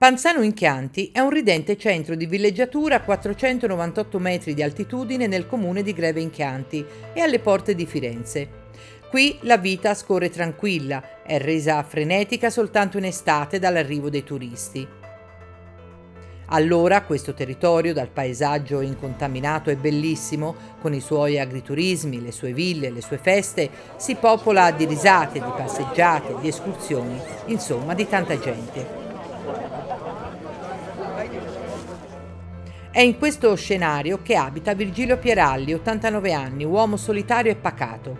Panzano in Chianti è un ridente centro di villeggiatura a 498 metri di altitudine nel comune di Greve in Chianti e alle porte di Firenze. Qui la vita scorre tranquilla, è resa frenetica soltanto in estate dall'arrivo dei turisti. Allora questo territorio, dal paesaggio incontaminato e bellissimo, con i suoi agriturismi, le sue ville, le sue feste, si popola di risate, di passeggiate, di escursioni, insomma di tanta gente. È in questo scenario che abita Virgilio Pieralli, 89 anni, uomo solitario e pacato.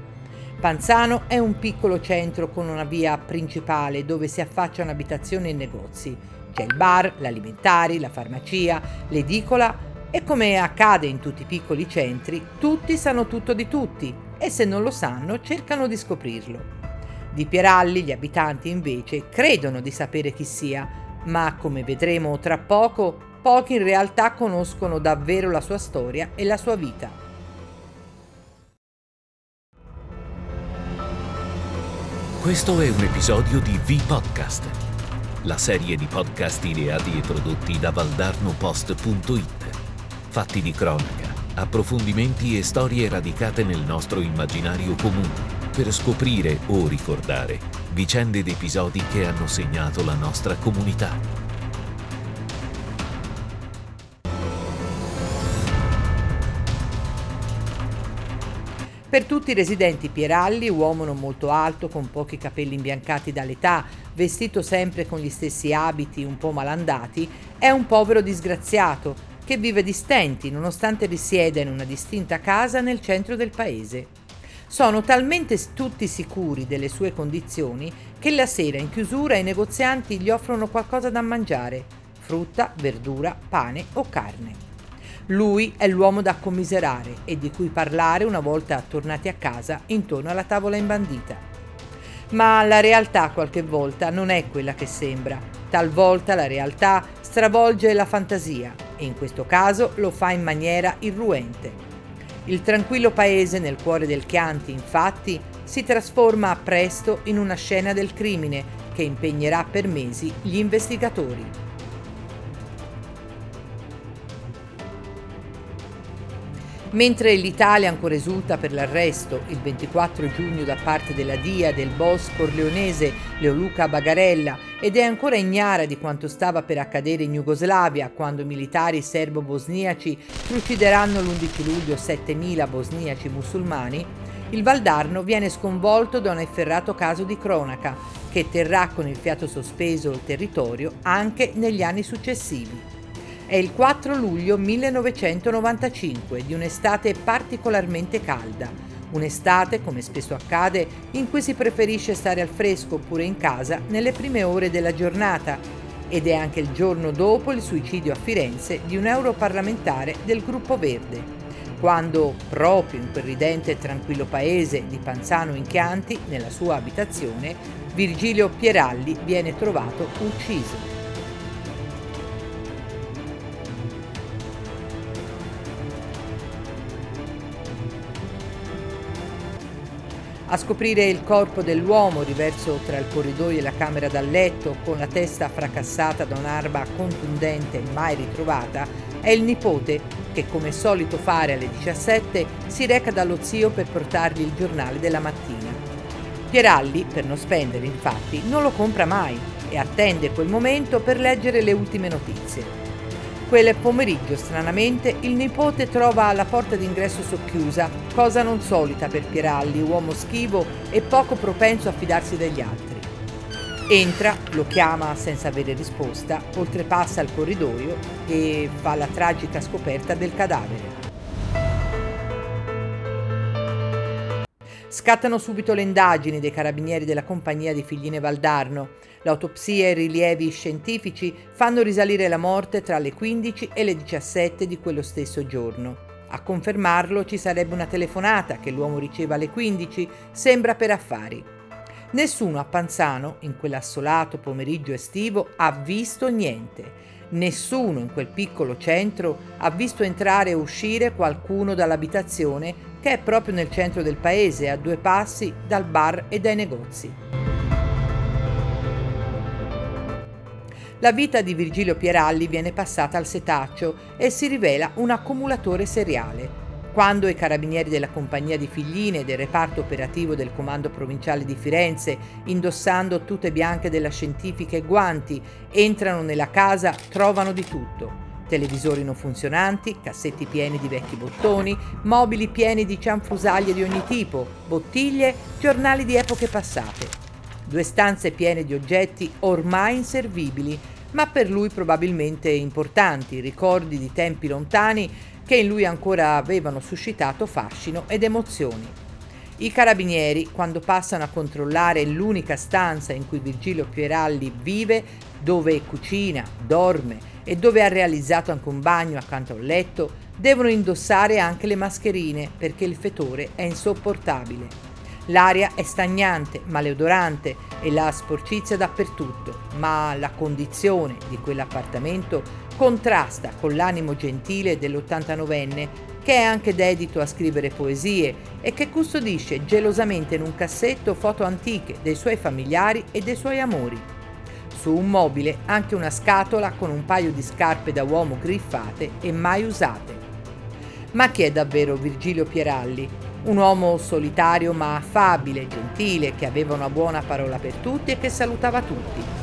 Panzano è un piccolo centro con una via principale dove si affacciano abitazioni e negozi. C'è il bar, l'alimentari, la farmacia, l'edicola e come accade in tutti i piccoli centri, tutti sanno tutto di tutti e se non lo sanno cercano di scoprirlo. Di Pieralli gli abitanti invece credono di sapere chi sia, ma come vedremo tra poco pochi in realtà conoscono davvero la sua storia e la sua vita. Questo è un episodio di V-Podcast, la serie di podcast ideati e prodotti da valdarnopost.it, fatti di cronaca, approfondimenti e storie radicate nel nostro immaginario comune per scoprire o ricordare vicende ed episodi che hanno segnato la nostra comunità. Per tutti i residenti Pieralli, uomo non molto alto, con pochi capelli imbiancati dall'età, vestito sempre con gli stessi abiti un po' malandati, è un povero disgraziato che vive di stenti nonostante risieda in una distinta casa nel centro del paese. Sono talmente tutti sicuri delle sue condizioni che la sera in chiusura i negozianti gli offrono qualcosa da mangiare, frutta, verdura, pane o carne. Lui è l'uomo da commiserare e di cui parlare una volta tornati a casa intorno alla tavola imbandita. Ma la realtà qualche volta non è quella che sembra. Talvolta la realtà stravolge la fantasia e in questo caso lo fa in maniera irruente. Il tranquillo paese nel cuore del Chianti, infatti, si trasforma presto in una scena del crimine che impegnerà per mesi gli investigatori. Mentre l'Italia ancora esulta per l'arresto il 24 giugno da parte della DIA del boss corleonese Leoluca Bagarella ed è ancora ignara di quanto stava per accadere in Jugoslavia quando militari serbo-bosniaci trucideranno l'11 luglio 7.000 bosniaci musulmani, il Valdarno viene sconvolto da un efferrato caso di cronaca che terrà con il fiato sospeso il territorio anche negli anni successivi. È il 4 luglio 1995 di un'estate particolarmente calda. Un'estate, come spesso accade, in cui si preferisce stare al fresco oppure in casa nelle prime ore della giornata ed è anche il giorno dopo il suicidio a Firenze di un europarlamentare del Gruppo Verde, quando, proprio in quel ridente e tranquillo paese di Panzano in Chianti, nella sua abitazione, Virgilio Pieralli viene trovato ucciso. A scoprire il corpo dell'uomo riverso tra il corridoio e la camera da letto, con la testa fracassata da un'arma contundente mai ritrovata, è il nipote che, come solito fare alle 17, si reca dallo zio per portargli il giornale della mattina. Pieralli, per non spendere infatti, non lo compra mai e attende quel momento per leggere le ultime notizie. Quel pomeriggio, stranamente, il nipote trova la porta d'ingresso socchiusa, cosa non solita per Pieralli, uomo schivo e poco propenso a fidarsi degli altri. Entra, lo chiama senza avere risposta, oltrepassa il corridoio e fa la tragica scoperta del cadavere. Scattano subito le indagini dei carabinieri della compagnia di Figline Valdarno L'autopsia e i rilievi scientifici fanno risalire la morte tra le 15 e le 17 di quello stesso giorno. A confermarlo ci sarebbe una telefonata che l'uomo riceve alle 15, sembra per affari. Nessuno a Panzano, in quell'assolato pomeriggio estivo, ha visto niente. Nessuno in quel piccolo centro ha visto entrare e uscire qualcuno dall'abitazione che è proprio nel centro del paese, a due passi dal bar e dai negozi. La vita di Virgilio Pieralli viene passata al setaccio e si rivela un accumulatore seriale. Quando i carabinieri della compagnia di Figline del reparto operativo del comando provinciale di Firenze, indossando tute bianche della scientifica e guanti, entrano nella casa, trovano di tutto. Televisori non funzionanti, cassetti pieni di vecchi bottoni, mobili pieni di cianfrusaglie di ogni tipo, bottiglie, giornali di epoche passate. Due stanze piene di oggetti ormai inservibili, ma per lui probabilmente importanti, ricordi di tempi lontani che in lui ancora avevano suscitato fascino ed emozioni. I carabinieri, quando passano a controllare l'unica stanza in cui Virgilio Pieralli vive, dove cucina, dorme e dove ha realizzato anche un bagno accanto al letto, devono indossare anche le mascherine perché il fetore è insopportabile. L'aria è stagnante, maleodorante e la sporcizia dappertutto, ma la condizione di quell'appartamento contrasta con l'animo gentile dell'89enne che è anche dedito a scrivere poesie e che custodisce gelosamente in un cassetto foto antiche dei suoi familiari e dei suoi amori. Su un mobile anche una scatola con un paio di scarpe da uomo griffate e mai usate. Ma chi è davvero Virgilio Pieralli? Un uomo solitario ma affabile, gentile, che aveva una buona parola per tutti e che salutava tutti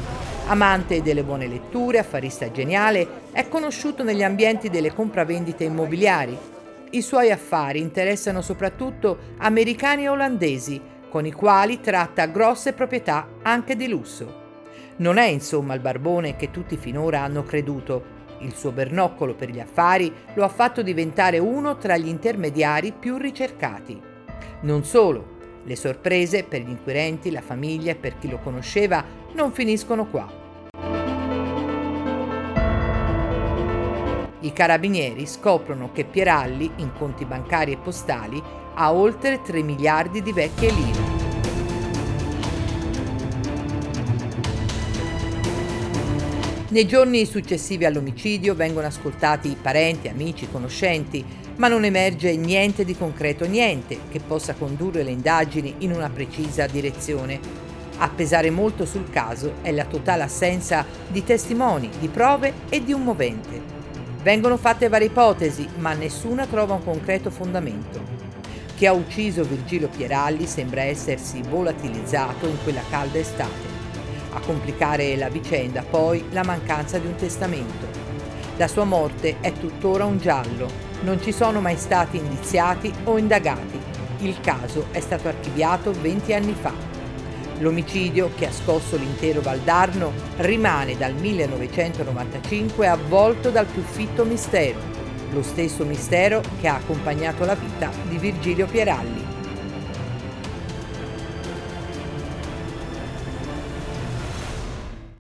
Amante delle buone letture, affarista geniale, è conosciuto negli ambienti delle compravendite immobiliari. I suoi affari interessano soprattutto americani e olandesi, con i quali tratta grosse proprietà anche di lusso. Non è insomma il barbone che tutti finora hanno creduto. Il suo bernoccolo per gli affari lo ha fatto diventare uno tra gli intermediari più ricercati. Non solo, le sorprese per gli inquirenti, la famiglia e per chi lo conosceva non finiscono qua. I carabinieri scoprono che Pieralli, in conti bancari e postali, ha oltre 3 miliardi di vecchie lire. Nei giorni successivi all'omicidio vengono ascoltati parenti, amici, conoscenti, ma non emerge niente di concreto, niente che possa condurre le indagini in una precisa direzione. A pesare molto sul caso è la totale assenza di testimoni, di prove e di un movente. Vengono fatte varie ipotesi, ma nessuna trova un concreto fondamento. Chi ha ucciso Virgilio Pieralli sembra essersi volatilizzato in quella calda estate. A complicare la vicenda poi la mancanza di un testamento. La sua morte è tuttora un giallo, non ci sono mai stati indiziati o indagati. Il caso è stato archiviato 20 anni fa. L'omicidio che ha scosso l'intero Valdarno rimane dal 1995 avvolto dal più fitto mistero, lo stesso mistero che ha accompagnato la vita di Virgilio Pieralli.